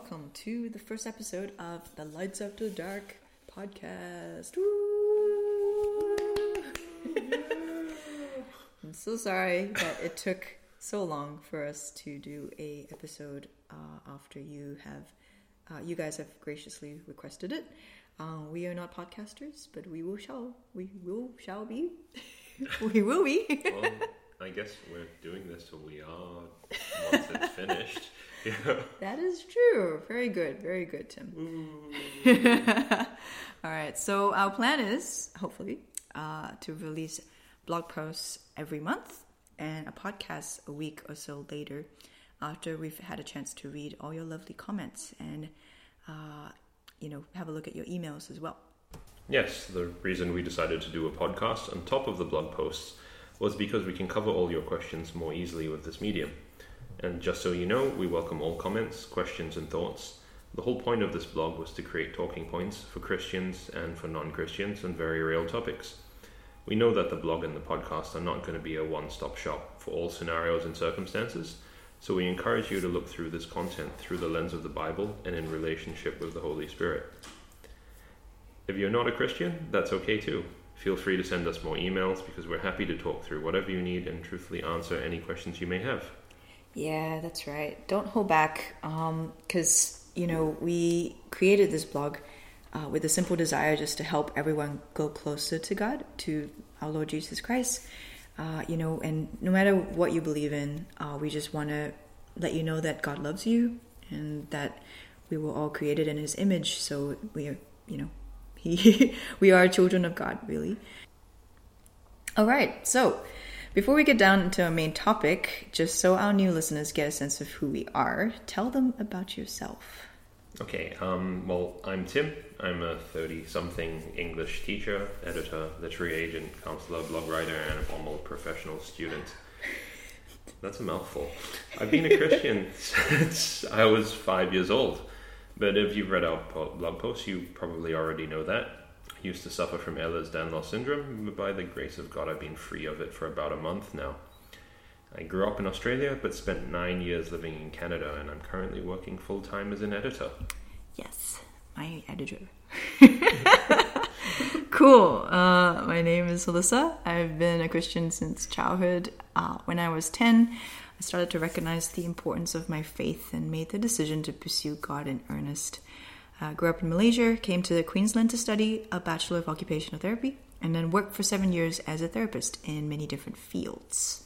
welcome to the first episode of the Lights After the Dark podcast. I'm so sorry that it took so long for us to do a episode uh, after you have, uh, you guys have graciously requested it. Uh, we are not podcasters, but we will shall we will shall be. we will be. well, I guess we're doing this till we are once it's finished. Yeah. That is true. Very good. Very good, Tim. All right. So our plan is hopefully uh, to release blog posts every month and a podcast a week or so later after we've had a chance to read all your lovely comments and uh, you know have a look at your emails as well. Yes, the reason we decided to do a podcast on top of the blog posts was because we can cover all your questions more easily with this medium. And just so you know, we welcome all comments, questions, and thoughts. The whole point of this blog was to create talking points for Christians and for non Christians on very real topics. We know that the blog and the podcast are not going to be a one stop shop for all scenarios and circumstances, so we encourage you to look through this content through the lens of the Bible and in relationship with the Holy Spirit. If you're not a Christian, that's okay too. Feel free to send us more emails because we're happy to talk through whatever you need and truthfully answer any questions you may have. Yeah, that's right. Don't hold back because, um, you know, we created this blog uh, with a simple desire just to help everyone go closer to God, to our Lord Jesus Christ. Uh, you know, and no matter what you believe in, uh, we just want to let you know that God loves you and that we were all created in His image. So we are, you know, He, we are children of God, really. All right, so before we get down into our main topic, just so our new listeners get a sense of who we are, tell them about yourself. Okay, um, well, I'm Tim. I'm a 30 something English teacher, editor, literary agent, counselor, blog writer, and a formal professional student. That's a mouthful. I've been a Christian since I was five years old. But if you've read our blog posts, you probably already know that used to suffer from Ehlers-Danlos syndrome, but by the grace of God, I've been free of it for about a month now. I grew up in Australia, but spent nine years living in Canada, and I'm currently working full time as an editor. Yes, my editor. cool. Uh, my name is Alyssa. I've been a Christian since childhood. Uh, when I was 10, I started to recognize the importance of my faith and made the decision to pursue God in earnest. Uh, grew up in Malaysia, came to Queensland to study a Bachelor of Occupational Therapy, and then worked for seven years as a therapist in many different fields.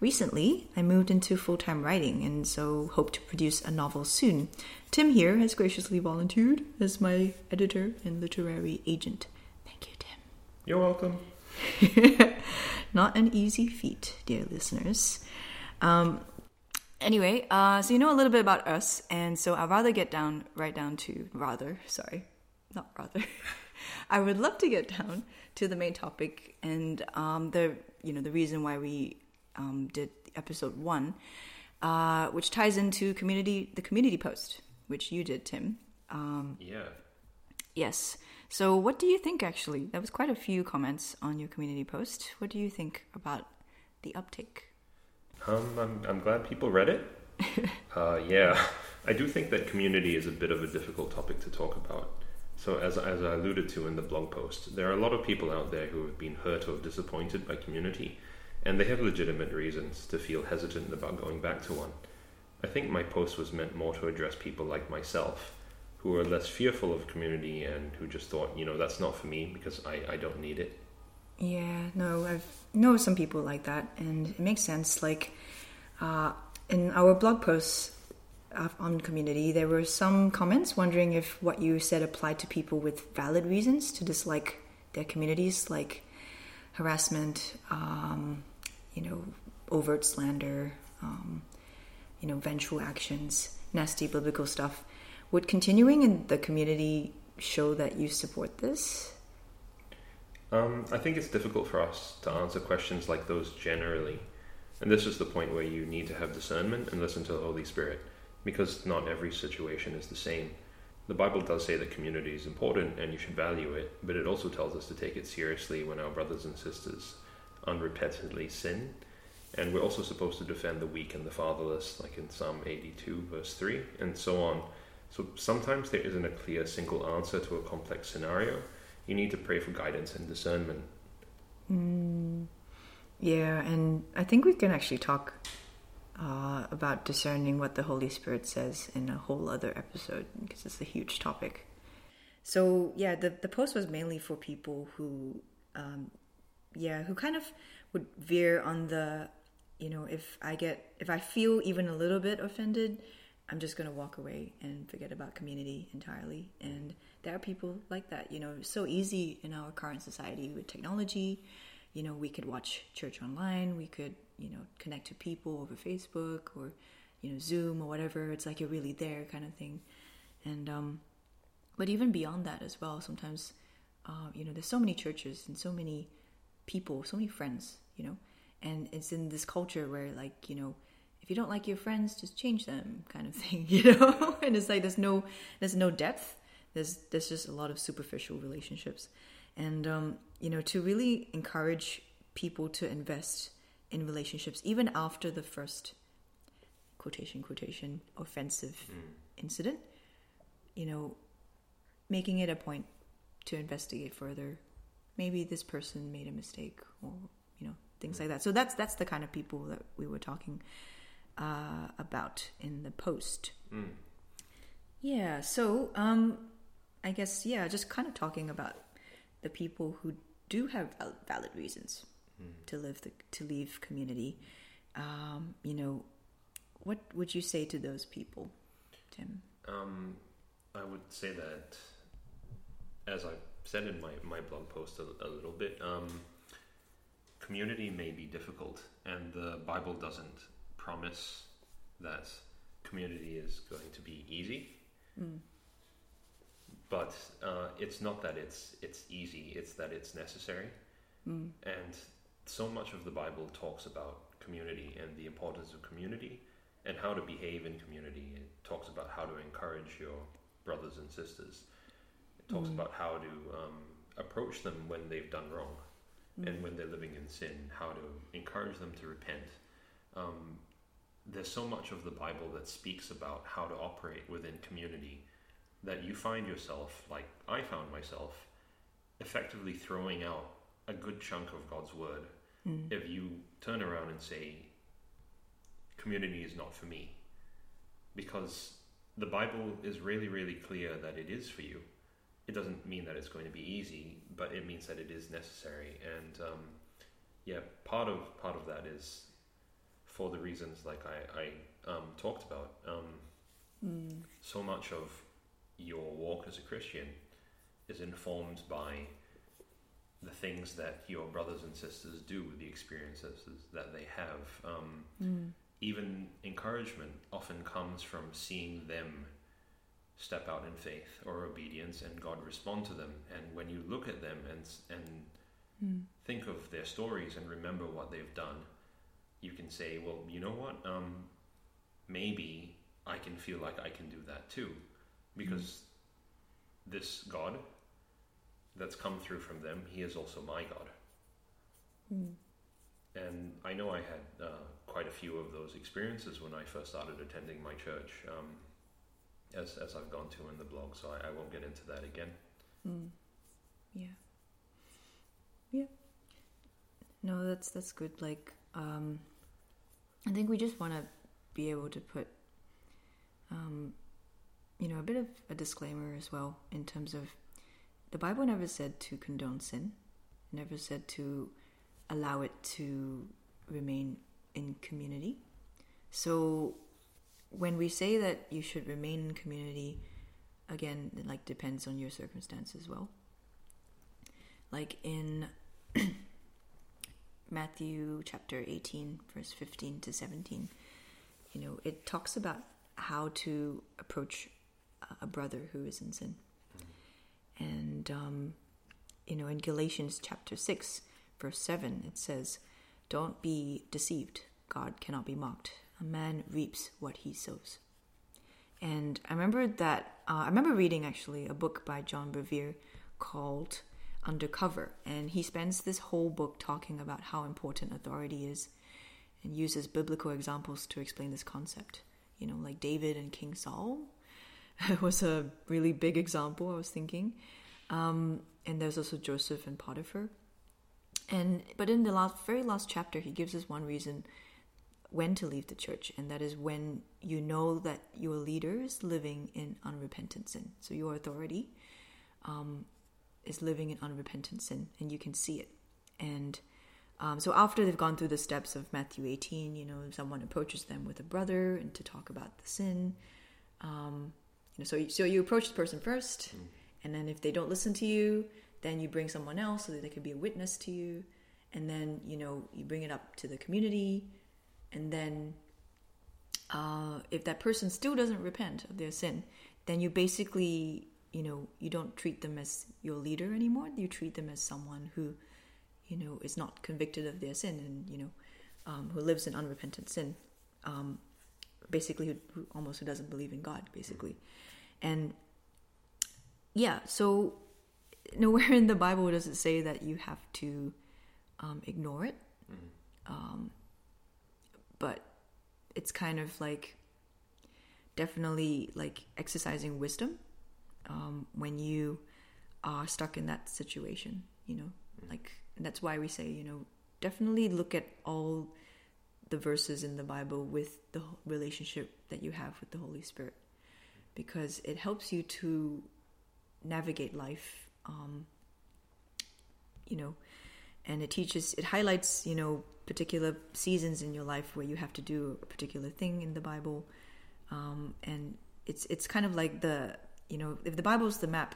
Recently, I moved into full time writing and so hope to produce a novel soon. Tim here has graciously volunteered as my editor and literary agent. Thank you, Tim. You're welcome. Not an easy feat, dear listeners. Um, Anyway, uh, so you know a little bit about us, and so I'd rather get down right down to rather, sorry, not rather. I would love to get down to the main topic and um, the you know the reason why we um, did episode one, uh, which ties into community the community post, which you did, Tim. Um, yeah. Yes. So, what do you think? Actually, there was quite a few comments on your community post. What do you think about the uptake? Um, I'm, I'm glad people read it. uh, yeah, I do think that community is a bit of a difficult topic to talk about. So, as, as I alluded to in the blog post, there are a lot of people out there who have been hurt or disappointed by community, and they have legitimate reasons to feel hesitant about going back to one. I think my post was meant more to address people like myself, who are less fearful of community and who just thought, you know, that's not for me because I, I don't need it. Yeah, no, I've know some people like that, and it makes sense. Like uh, in our blog posts on community, there were some comments wondering if what you said applied to people with valid reasons to dislike their communities, like harassment, um, you know, overt slander, um, you know, vengeful actions, nasty biblical stuff. Would continuing in the community show that you support this? Um, I think it's difficult for us to answer questions like those generally. And this is the point where you need to have discernment and listen to the Holy Spirit, because not every situation is the same. The Bible does say that community is important and you should value it, but it also tells us to take it seriously when our brothers and sisters unrepentantly sin. And we're also supposed to defend the weak and the fatherless, like in Psalm 82, verse 3, and so on. So sometimes there isn't a clear single answer to a complex scenario. You need to pray for guidance and discernment. Mm, yeah, and I think we can actually talk uh, about discerning what the Holy Spirit says in a whole other episode because it's a huge topic. So yeah, the the post was mainly for people who, um, yeah, who kind of would veer on the, you know, if I get if I feel even a little bit offended, I'm just gonna walk away and forget about community entirely. And there are people like that. You know, so easy in our current society with technology. You know, we could watch church online. We could, you know, connect to people over Facebook or, you know, Zoom or whatever. It's like you're really there, kind of thing. And um, but even beyond that as well, sometimes, uh, you know, there's so many churches and so many people, so many friends, you know, and it's in this culture where, like, you know, if you don't like your friends, just change them, kind of thing, you know. and it's like there's no there's no depth. There's there's just a lot of superficial relationships, and um, you know, to really encourage people to invest in relationships, even after the first quotation quotation offensive mm. incident, you know, making it a point to investigate further. Maybe this person made a mistake, or you know, things like that. So that's that's the kind of people that we were talking uh, about in the post. Mm. Yeah. So um, I guess yeah, just kind of talking about the people who do have valid reasons mm. to live the, to leave community. Um, you know, what would you say to those people, Tim? Um, I would say that as I said in my, my blog post a, a little bit, um, community may be difficult, and the Bible doesn't promise that community is going to be easy. Mm. But uh, it's not that it's it's easy; it's that it's necessary. Mm. And so much of the Bible talks about community and the importance of community and how to behave in community. It talks about how to encourage your brothers and sisters It talks mm. about how to um, approach them when they've done wrong mm. and when they're living in sin, how to encourage them to repent. Um, there's so much of the Bible that speaks about how to operate within community that you find yourself, like I found myself, effectively throwing out a good chunk of God's word mm. if you turn around and say, community is not for me. Because the Bible is really, really clear that it is for you it doesn't mean that it's going to be easy, but it means that it is necessary. And um, yeah, part of part of that is for the reasons like I, I um, talked about. Um, mm. So much of your walk as a Christian is informed by the things that your brothers and sisters do, the experiences that they have. Um, mm. Even encouragement often comes from seeing them step out in faith or obedience and God respond to them. And when you look at them and and mm. think of their stories and remember what they've done, you can say, well, you know what? Um, maybe I can feel like I can do that too, because this God that's come through from them, He is also my God. Mm. And I know I had uh, quite a few of those experiences when I first started attending my church. Um, as as I've gone to in the blog, so I, I won't get into that again. Mm. Yeah. Yeah. No, that's that's good. Like, um, I think we just want to be able to put, um, you know, a bit of a disclaimer as well in terms of the Bible never said to condone sin, never said to allow it to remain in community. So when we say that you should remain in community, again, it like depends on your circumstance as well. Like in Matthew chapter 18, verse 15 to 17, you know, it talks about how to approach a brother who is in sin. And, um, you know, in Galatians chapter 6, verse 7, it says, Don't be deceived. God cannot be mocked a man reaps what he sows. And I remember that, uh, I remember reading actually a book by John Bevere called Undercover. And he spends this whole book talking about how important authority is and uses biblical examples to explain this concept. You know, like David and King Saul. was a really big example. I was thinking, um, and there's also Joseph and Potiphar. And but in the last, very last chapter, he gives us one reason when to leave the church, and that is when you know that your leader is living in unrepentant sin. So your authority um, is living in unrepentant sin, and you can see it. And um, so after they've gone through the steps of Matthew 18, you know, someone approaches them with a brother and to talk about the sin. Um, you know, so you, so you approach the person first, mm. and then if they don't listen to you, then you bring someone else so that they can be a witness to you, and then you know you bring it up to the community, and then uh, if that person still doesn't repent of their sin, then you basically you know you don't treat them as your leader anymore. You treat them as someone who you know, is not convicted of their sin and, you know, um, who lives in unrepentant sin, um, basically, who, who, almost who doesn't believe in God, basically. And yeah, so nowhere in the Bible does it say that you have to um, ignore it. Mm-hmm. but it's kind of like definitely like exercising wisdom um, when you are stuck in that situation, you know, mm-hmm. like that's why we say, you know, definitely look at all the verses in the Bible with the relationship that you have with the Holy Spirit, because it helps you to navigate life. Um, you know, and it teaches, it highlights, you know, particular seasons in your life where you have to do a particular thing in the Bible, um, and it's it's kind of like the you know if the Bible is the map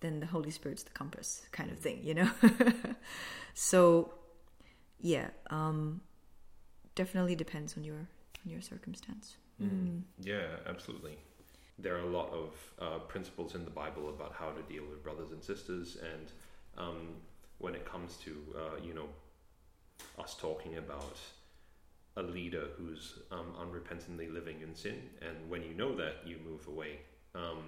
then the Holy Spirit's the compass kind of thing, you know? so yeah, um, definitely depends on your on your circumstance. Mm. Mm. Yeah, absolutely. There are a lot of uh, principles in the Bible about how to deal with brothers and sisters, and um, when it comes to uh, you know us talking about a leader who's um, unrepentantly living in sin, and when you know that, you move away. Um,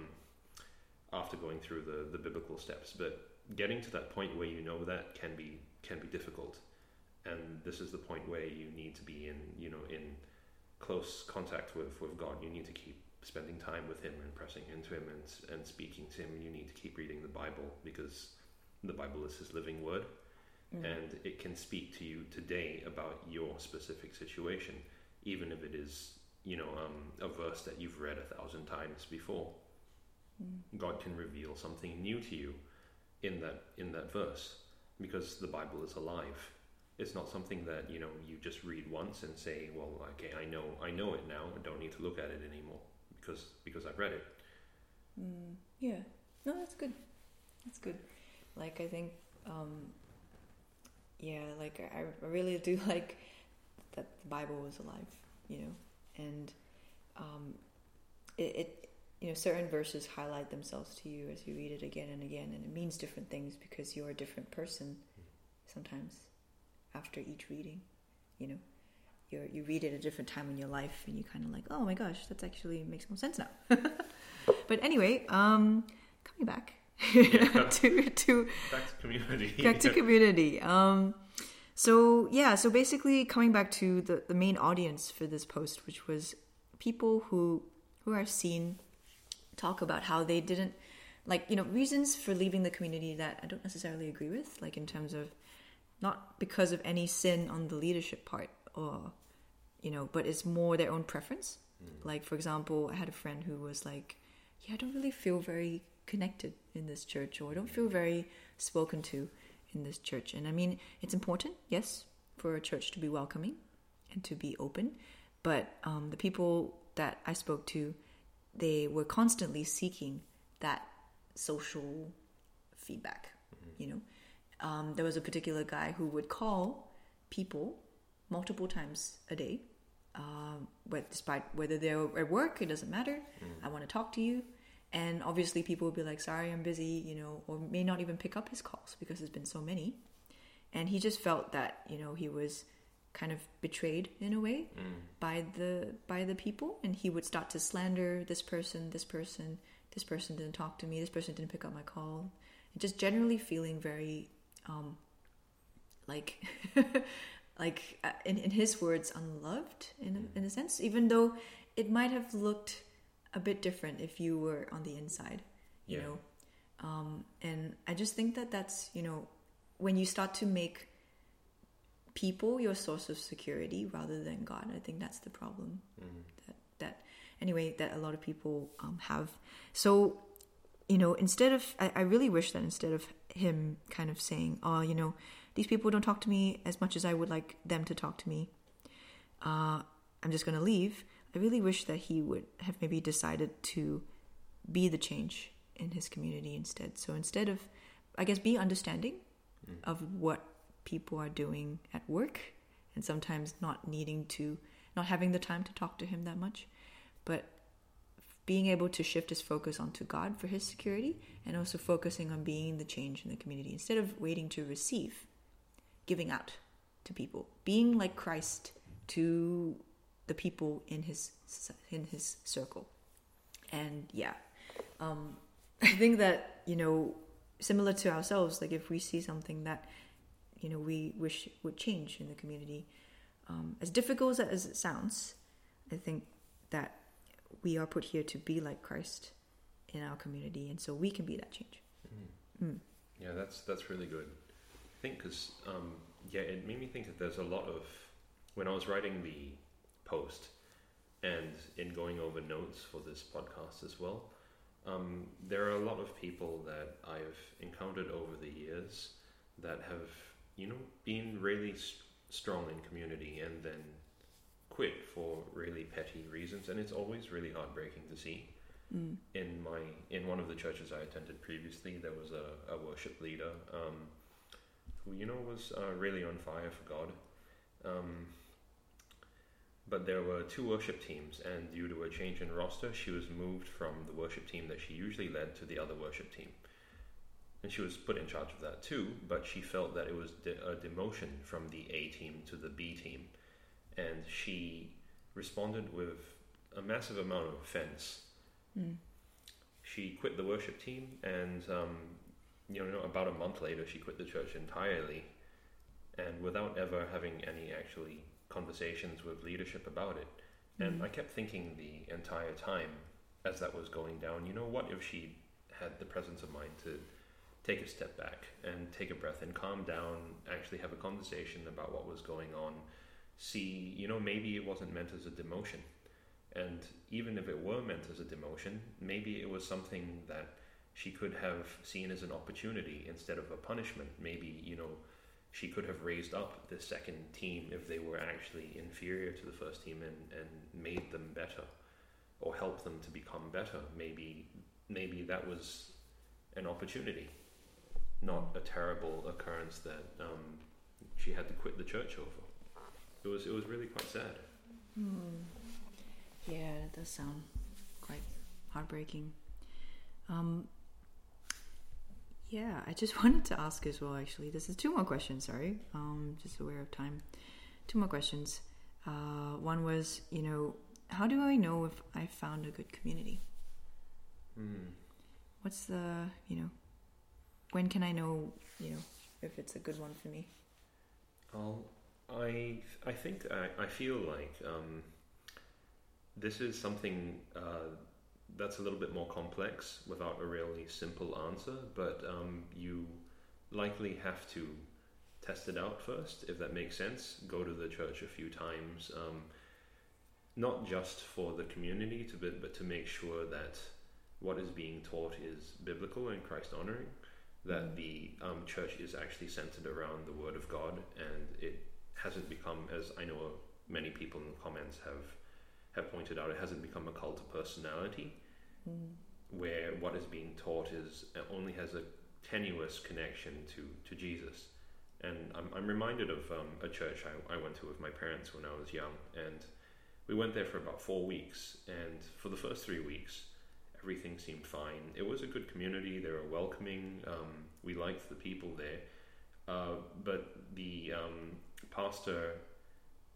after going through the, the biblical steps. But getting to that point where you know that can be can be difficult. And this is the point where you need to be in, you know, in close contact with, with God. You need to keep spending time with Him and pressing into Him and, and speaking to Him. You need to keep reading the Bible because the Bible is His living word. Mm. And it can speak to you today about your specific situation, even if it is, you know, um, a verse that you've read a thousand times before. God can reveal something new to you in that in that verse because the Bible is alive. It's not something that you know you just read once and say, "Well, okay, I know, I know it now. I don't need to look at it anymore because because I've read it." Mm, yeah, no, that's good. That's good. Like I think, um, yeah, like I, I really do like that the Bible was alive, you know, and um, it, it you know certain verses highlight themselves to you as you read it again and again and it means different things because you're a different person sometimes after each reading you know? You you read it at a different time in your life and you kind of like oh my gosh that actually makes more sense now. But anyway um coming back yeah. to to back to community. Back to community. Um so yeah so basically coming back to the the main audience for this post which was people who who are seen talk about how they didn't like you know reasons for leaving the community that I don't necessarily agree with, like in terms of not because of any sin on the leadership part or you know, but it's more their own preference. Mm. Like for example, I had a friend who was like, "Yeah, I don't really feel very connected in this church, or I don't feel very spoken to in this church." And I mean, it's important, yes, for a church to be welcoming and to be open, but um, the people that I spoke to they were constantly seeking that social feedback. Mm-hmm. You know, um, there was a particular guy who would call people multiple times a day. Uh, but despite whether they're at work, it doesn't matter. Mm. I want to talk to you. And obviously, people would be like, sorry, I'm busy, you know, or may not even pick up his calls because there's been so many. And he just felt that, you know, he was kind of betrayed in a way mm. by the by the people and he would start to slander this person this person this person didn't talk to me this person didn't pick up my call and just generally feeling very um like like uh, in, in his words unloved in a, in a sense even though it might have looked a bit different if you were on the inside, you Yeah. know. Um, and I just think that that's you know when you start to make people your source of security rather than God. I think that's the problem that that anyway that a lot of people um, have. So you know, instead of I, I really wish that instead of him kind of saying, "Oh, you know, these people don't talk to me as much as I would like them to talk to me," uh, I'm just going to leave. I really wish that he would have maybe decided to be the change in his community instead. So instead of, I guess, be understanding of what people are doing at work and sometimes not needing to, not having the time to talk to him that much, but being able to shift his focus onto God for his security and also focusing on being the change in the community instead of waiting to receive, giving out to people, being like Christ to the people in his in his circle. And yeah, um, I think that you know, similar to ourselves, like if we see something that you know we wish would change in the community, um, as difficult as it sounds, I think that we are put here to be like Christ in our community, and so we can be that change. Mm. Yeah, that's that's really good. I think because um, yeah, it made me think that there's a lot of when I was writing the post and in going over notes for this podcast as well. Um, there are a lot of people that I've encountered over the years that have you know been really s- strong in community and then quit for really petty reasons, and it's always really heartbreaking to see Mm. in my in one of the churches I attended previously, there was a, a worship leader um, who you know was uh, really on fire for God. Um, but there were two worship teams, and due to a change in roster, she was moved from the worship team that she usually led to the other worship team. And she was put in charge of that too, but she felt that it was de- a demotion from the A team to the B team. And she responded with a massive amount of offense Mm. she quit the worship team, and um, you know, about a month later, she quit the church entirely, and without ever having any actually conversations with leadership about it. And Mm. I kept thinking the entire time as that was going down, you know, what if she had the presence of mind to take a step back and take a breath and calm down, actually have a conversation about what was going on, see, you know, maybe it wasn't meant as a demotion. And even if it were meant as a demotion, maybe it was something that she could have seen as an opportunity instead of a punishment. Maybe, you know, she could have raised up the second team if they were actually inferior to the first team and, and made them better or helped them to become better. Maybe maybe that was an opportunity, not a terrible occurrence that um, she had to quit the church over. It was it was really quite sad. Hmm. Yeah, that does sound quite heartbreaking. Um, yeah, I just wanted to ask as well. Actually, this is two more questions. Sorry, um, just aware of time. Two more questions. Uh, one was, you know, how do I know if I found a good community? Hmm. What's the, you know, when can I know, you know, if it's a good one for me? I'll, I I think I, I feel like um, this is something uh, that's a little bit more complex without a really simple answer, but um, you likely have to test it out first, if that makes sense. Go to the church a few times, um, not just for the community to be, but to make sure that what is being taught is biblical and Christ honoring that the um, church is actually centered around the Word of God, and it hasn't become, as I know many people in the comments have have pointed out, it hasn't become a cult of personality, Mm. where what is being taught is only has a tenuous connection to to Jesus. And I'm, I'm reminded of um, a church I, I went to with my parents when I was young, and we went there for about four weeks. And for the first three weeks, everything seemed fine. It was a good community. They were welcoming. Um, we liked the people there. Uh, but the um, pastor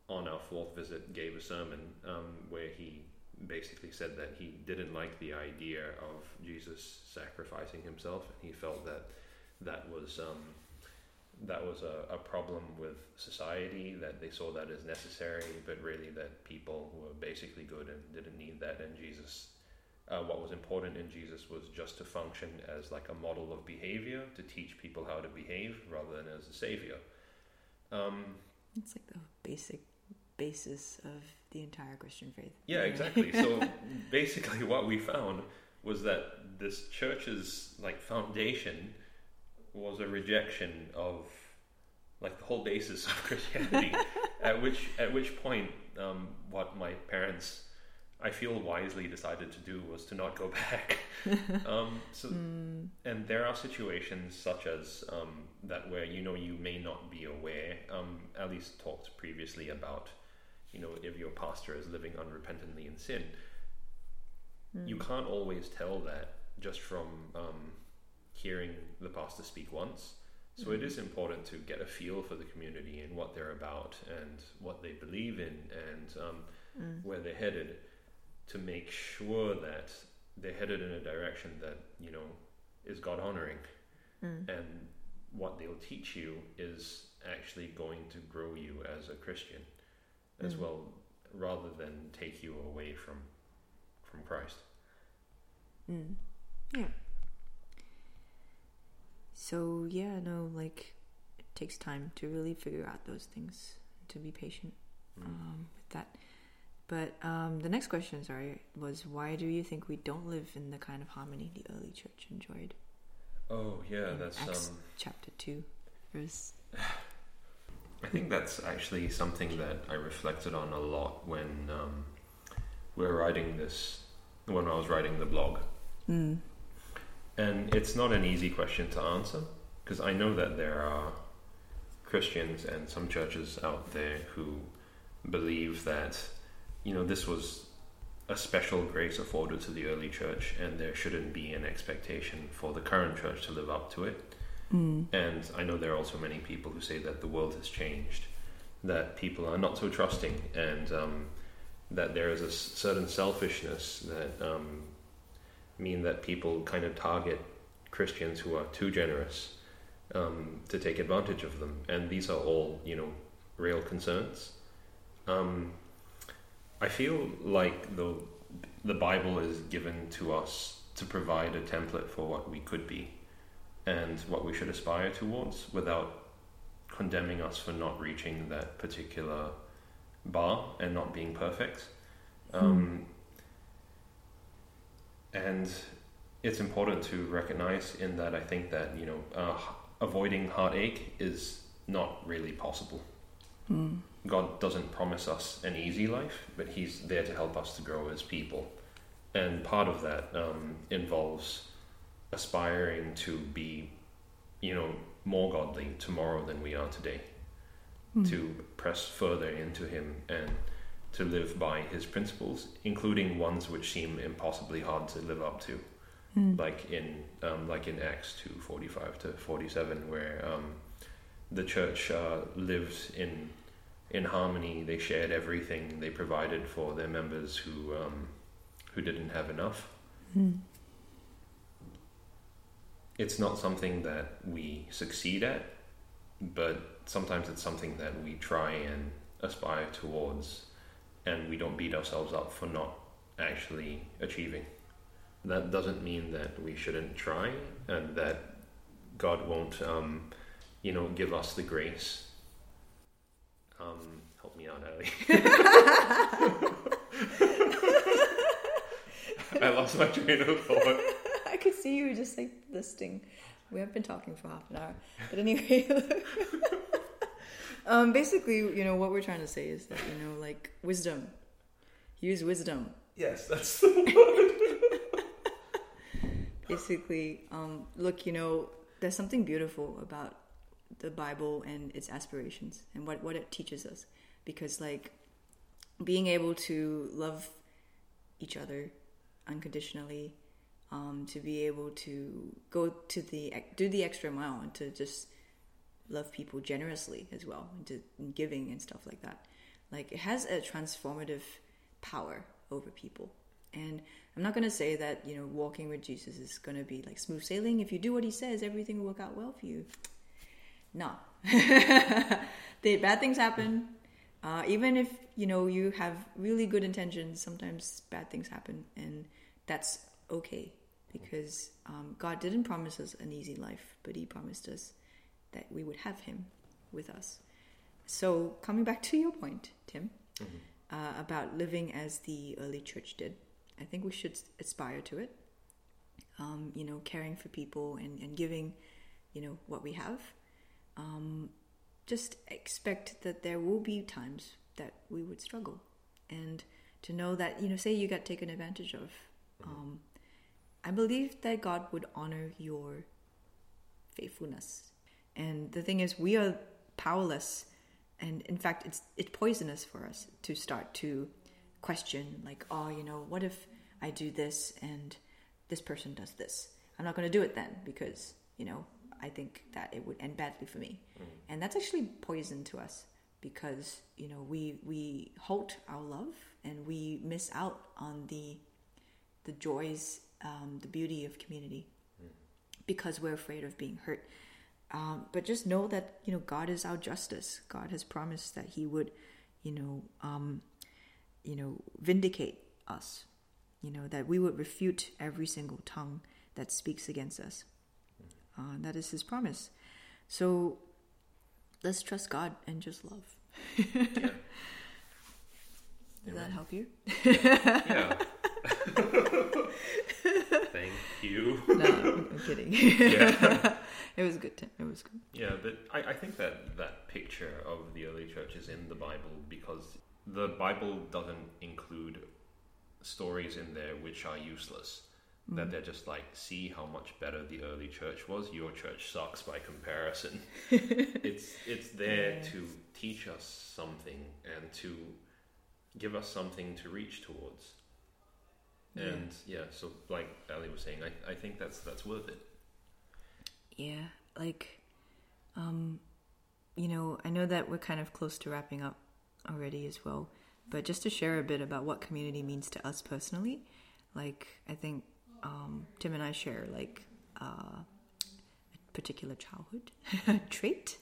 on our fourth visit gave a sermon um, where he basically said that he didn't like the idea of Jesus sacrificing himself, and he felt that that was um, that was a, a problem with society. That they saw that as necessary, but really that people were basically good and didn't need that, and Jesus uh, what was important in Jesus was just to function as like a model of behavior to teach people how to behave rather than as a savior. Um, it's like the basic basis of the entire Christian faith. Yeah, exactly. so basically, what we found was that this church's like foundation was a rejection of like the whole basis of Christianity. at which at which point, um, what my parents I feel wisely decided to do was to not go back. um, so, mm. and there are situations such as um, that where you know you may not be aware. Um, Alice talked previously about, you know, if your pastor is living unrepentantly in sin, mm. you can't always tell that just from um, hearing the pastor speak once. So mm. it is important to get a feel for the community and what they're about and what they believe in and um, mm. where they're headed to make sure that they're headed in a direction that you know is God honoring, mm. and what they'll teach you is actually going to grow you as a Christian as mm. well, rather than take you away from from Christ. Mm. Yeah. So yeah, no, like it takes time to really figure out those things, to be patient mm. um, with that. But um, the next question, sorry, was why do you think we don't live in the kind of harmony the early church enjoyed? Oh yeah, in that's Acts um, chapter two, verse. I think that's actually something that I reflected on a lot when um, we were writing this. When I was writing the blog, mm. and it's not an easy question to answer because I know that there are Christians and some churches out there who believe that you know, this was a special grace afforded to the early church, and there shouldn't be an expectation for the current church to live up to it. Mm. And I know there are also many people who say that the world has changed, that people are not so trusting, and um, that there is a certain selfishness that um, mean that people kind of target Christians who are too generous um, to take advantage of them. And these are all, you know, real concerns. Um, I feel like the the Bible is given to us to provide a template for what we could be and what we should aspire towards without condemning us for not reaching that particular bar and not being perfect. Mm. Um, and it's important to recognize in that I think that you know uh, avoiding heartache is not really possible. Mm. God doesn't promise us an easy life, but He's there to help us to grow as people. And part of that um, involves aspiring to be, you know, more godly tomorrow than we are today, mm. to press further into Him and to live by His principles, including ones which seem impossibly hard to live up to, mm. like in um, like in Acts two forty five to forty seven, where um, the church uh, lived in in harmony. They shared everything. They provided for their members who um, who didn't have enough. Mm. It's not something that we succeed at, but sometimes it's something that we try and aspire towards, and we don't beat ourselves up for not actually achieving. That doesn't mean that we shouldn't try, and that God won't, um, you know, give us the grace um, help me out, Ali. I lost my train of thought. I could see you just like listing. We have been talking for half an hour, but anyway. um, basically, you know what we're trying to say is that you know, like wisdom. Use wisdom. Yes, that's the word. basically, um, look, you know, there's something beautiful about the Bible and its aspirations and what, what it teaches us. Because, like, being able to love each other unconditionally, um, to be able to go to the do the extra mile and to just love people generously as well, and to and giving and stuff like that. Like, it has a transformative power over people. And I'm not going to say that, you know, walking with Jesus is going to be like smooth sailing. If you do what he says, everything will work out well for you. No. the bad things happen. Uh, even if you know you have really good intentions, sometimes bad things happen, and that's okay because um, God didn't promise us an easy life, but He promised us that we would have Him with us. So, coming back to your point, Tim, mm-hmm. uh, about living as the early church did, I think we should aspire to it. Um, you know, caring for people and, and giving, you know, what we have. Um, just expect that there will be times that we would struggle. And to know that, you know, say you got taken advantage of, mm-hmm. um, I believe that God would honor your faithfulness. And the thing is, we are powerless and in fact it's it's poisonous for us to start to question like oh you know what if i do this and this person does this i'm not going to do it then because you know i think that it would end badly for me mm. and that's actually poison to us because you know we we halt our love and we miss out on the the joys um, the beauty of community mm. because we're afraid of being hurt um, but just know that you know God is our justice. God has promised that He would, you know, um, you know, vindicate us. You know that we would refute every single tongue that speaks against us. Uh, that is His promise. So let's trust God and just love. yeah. Does that help you? yeah. Thank you. No, I'm kidding. yeah it was good. It was good. Yeah, but I, I think that that picture of the early church is in the Bible because the Bible doesn't include stories in there which are useless. Mm. That they're just like, see how much better the early church was. Your church sucks by comparison. it's it's there yeah. to teach us something and to give us something to reach towards. And yeah, yeah so like Ali was saying, I, I think that's that's worth it yeah, like, um, you know, I know that we're kind of close to wrapping up already as well, but just to share a bit about what community means to us personally, like, I think um, Tim and I share like uh, a particular childhood trait.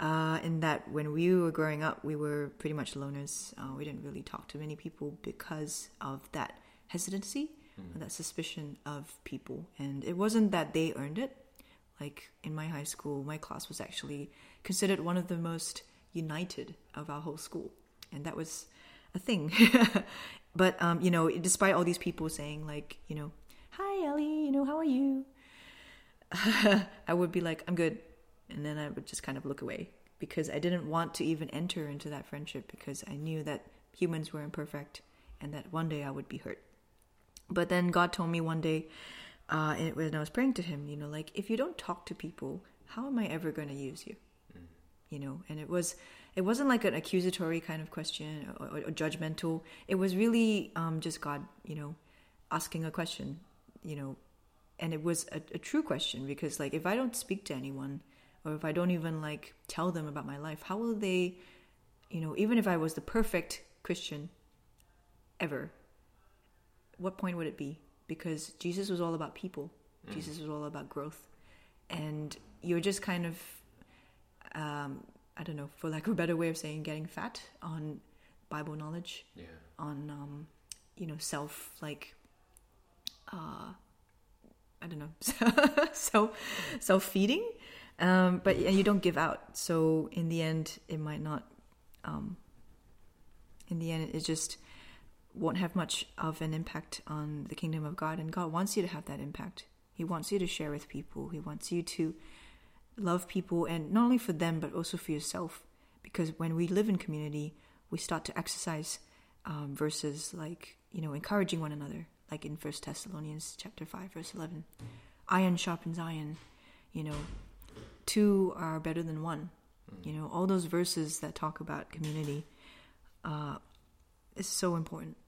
Uh, in that when we were growing up, we were pretty much loners. Uh, we didn't really talk to many people because of that hesitancy, mm. that suspicion of people. And it wasn't that they earned it, like in my high school, my class was actually considered one of the most united of our whole school, and that was a thing. but um, you know, despite all these people saying like, you know, "Hi, Ellie," you know, "How are you?" I would be like, "I'm good," and then I would just kind of look away because I didn't want to even enter into that friendship because I knew that humans were imperfect and that one day I would be hurt. But then God told me one day, uh, and when I was praying to him, you know, like if you don't talk to people, how am I ever going to use you? Mm. You know, and it was it wasn't like an accusatory kind of question or, or, or judgmental. It was really um, just God, you know, asking a question, you know, and it was a, a true question because like if I don't speak to anyone or if I don't even like tell them about my life, how will they, you know, even if I was the perfect Christian ever, what point would it be? because Jesus was all about people. Mm. Jesus was all about growth, and you're just kind of, um, I don't know, for lack of a better way of saying, getting fat on Bible knowledge, yeah. on um, you know self like, uh, I don't know, self self feeding, um, but and you don't give out. So in the end, it might not. Um, in the end, it just won't have much of an impact on the kingdom of God. And God wants you to have that impact. He wants you to share with people. He wants you to love people, and not only for them, but also for yourself. Because when we live in community, we start to exercise um, verses like you know encouraging one another, like in First Thessalonians chapter five, verse eleven. Iron sharpens iron. You know, two are better than one. You know, all those verses that talk about community uh, is so important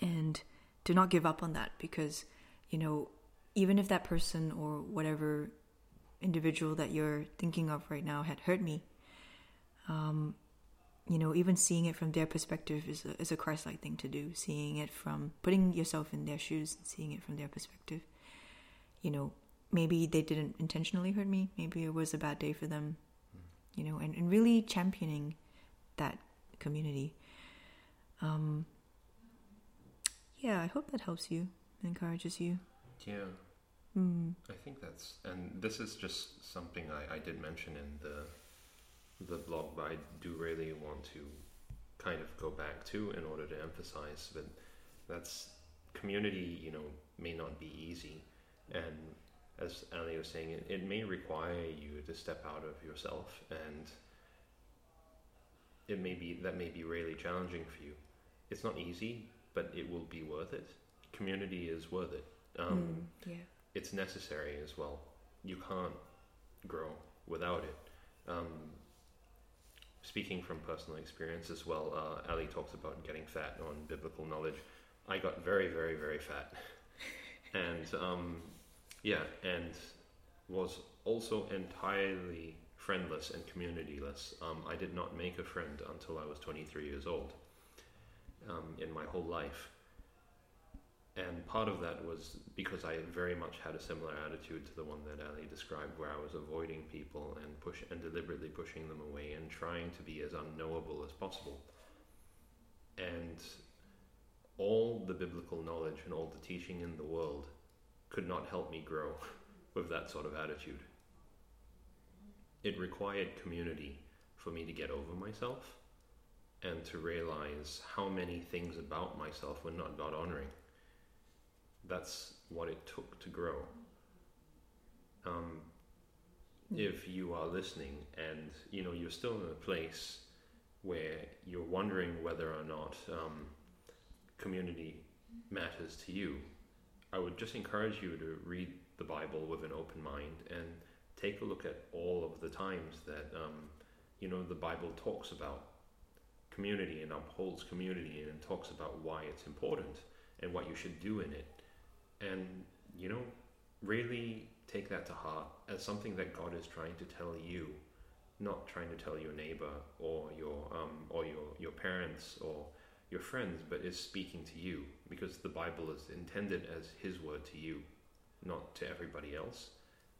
and do not give up on that because you know even if that person or whatever individual that you're thinking of right now had hurt me um, you know even seeing it from their perspective is a, is a christ-like thing to do seeing it from putting yourself in their shoes and seeing it from their perspective you know maybe they didn't intentionally hurt me maybe it was a bad day for them you know and, and really championing that community um, yeah, I hope that helps you, encourages you. Yeah. Mm. I think that's, and this is just something I, I did mention in the the blog, but I do really want to kind of go back to in order to emphasize that that's community. You know, may not be easy, and as Ali was saying, it, it may require you to step out of yourself, and it may be that may be really challenging for you. It's not easy, but it will be worth it. Community is worth it. Um, Mm, yeah. it's necessary as well. You can't grow without it. Um, speaking from personal experience as well, uh, Ali talks about getting fat on biblical knowledge. I got very, very, very fat, and um, yeah, and was also entirely friendless and communityless. Um, I did not make a friend until I was 23 years old. Um, in my whole life, and part of that was because I very much had a similar attitude to the one that Ali described, where I was avoiding people and push and deliberately pushing them away and trying to be as unknowable as possible. And all the biblical knowledge and all the teaching in the world could not help me grow with that sort of attitude. It required community for me to get over myself and to realize how many things about myself were not God honoring that's what it took to grow. Um, if you are listening and you know you're still in a place where you're wondering whether or not um, community matters to you, I would just encourage you to read the Bible with an open mind and take a look at all of the times that um, you know the Bible talks about community and upholds community and talks about why it's important and what you should do in it and you know really take that to heart as something that God is trying to tell you not trying to tell your neighbor or your um, or your your parents or your friends but is speaking to you because the Bible is intended as his word to you not to everybody else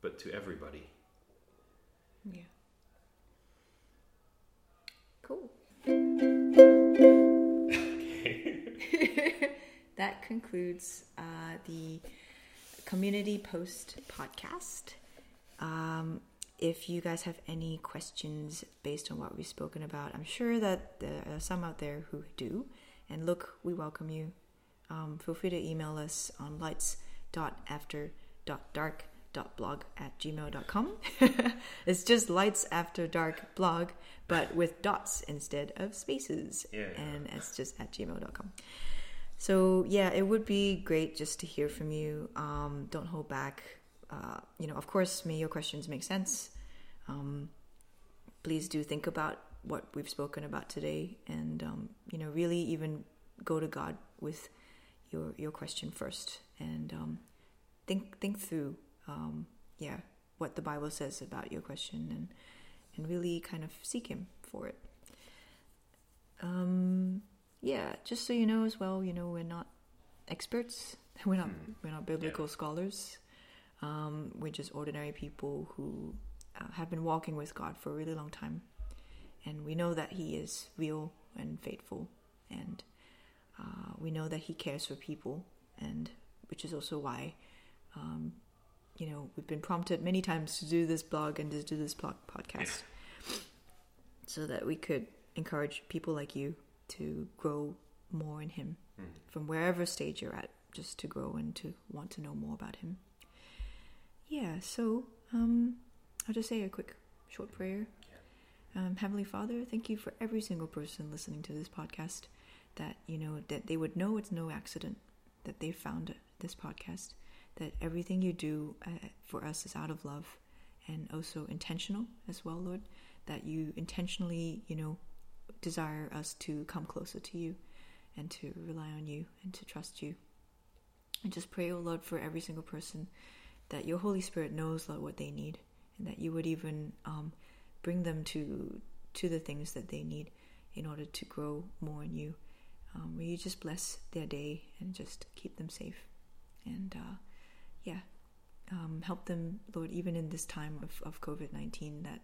but to everybody Yeah. Cool. That concludes uh, the Community Post podcast. Um, if you guys have any questions based on what we've spoken about, I'm sure that there are some out there who do. And look, we welcome you. Um, feel free to email us on lights.after.dark.blog at gmail.com. it's just lights after dark blog, but with dots instead of spaces. Yeah. And it's just at gmail.com. So yeah, it would be great just to hear from you. Um, don't hold back. Uh, you know, of course, may your questions make sense. Um, please do think about what we've spoken about today, and um, you know, really even go to God with your your question first, and um, think think through, um, yeah, what the Bible says about your question, and and really kind of seek Him for it. Um, yeah, just so you know as well, you know we're not experts. We're not Hmm. we're not biblical Yeah. scholars. Um, we're just ordinary people who uh, have been walking with God for a really long time, and we know that He is real and faithful, and uh, we know that He cares for people, and which is also why, um, you know, we've been prompted many times to do this blog and to do this blog podcast, so that we could encourage people like you to grow more in Him Mm. from wherever stage you're at, just to grow and to want to know more about Him. Yeah, so um, I'll just say a quick short prayer. Um, Heavenly Father, thank you for every single person listening to this podcast. That you know that they would know it's no accident that they found this podcast. That everything you do uh, for us is out of love and also intentional as well, Lord. That you intentionally, you know, desire us to come closer to you and to rely on you and to trust you. And just pray, oh Lord, for every single person that your Holy Spirit knows, Lord, what they need, and that you would even um, bring them to to the things that they need in order to grow more in you. Um, will you just bless their day and just keep them safe, and uh, yeah, um, help them, Lord, even in this time of, of COVID nineteen. That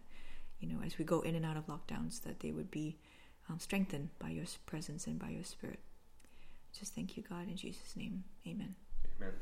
you know, as we go in and out of lockdowns, that they would be um, strengthened by your presence and by your spirit. Just thank you, God, in Jesus' name. Amen. Amen.